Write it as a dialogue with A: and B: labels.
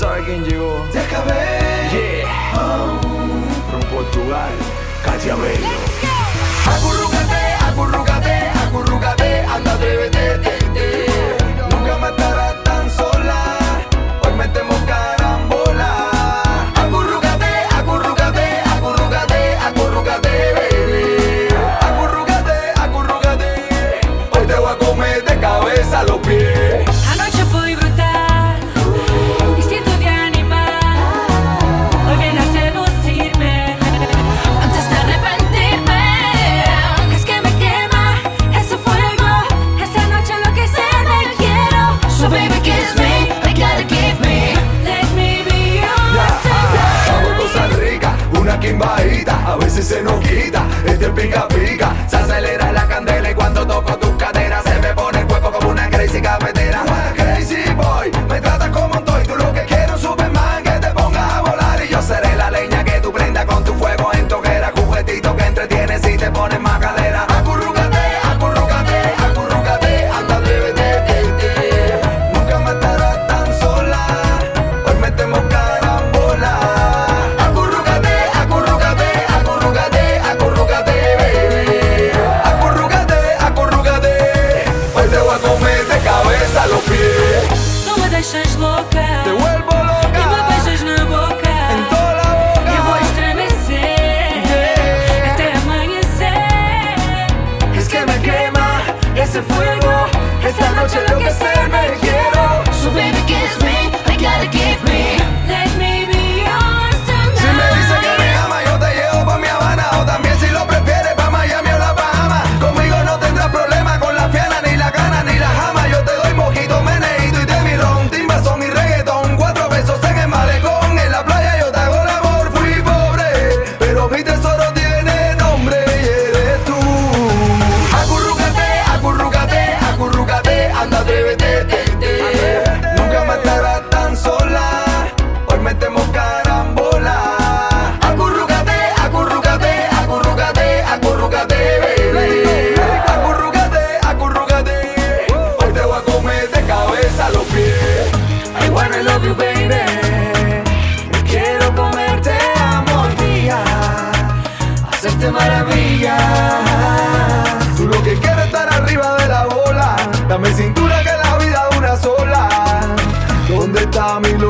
A: sabe quién llegó. Déjame. Yeah. Oh. From Portugal, Katia Bello.
B: to free. I love you, baby.
A: Quiero comerte a mordida, hacerte maravilla. Tú lo que quieres estar arriba de la bola, dame cintura que la vida dura sola. ¿Dónde está mi luz?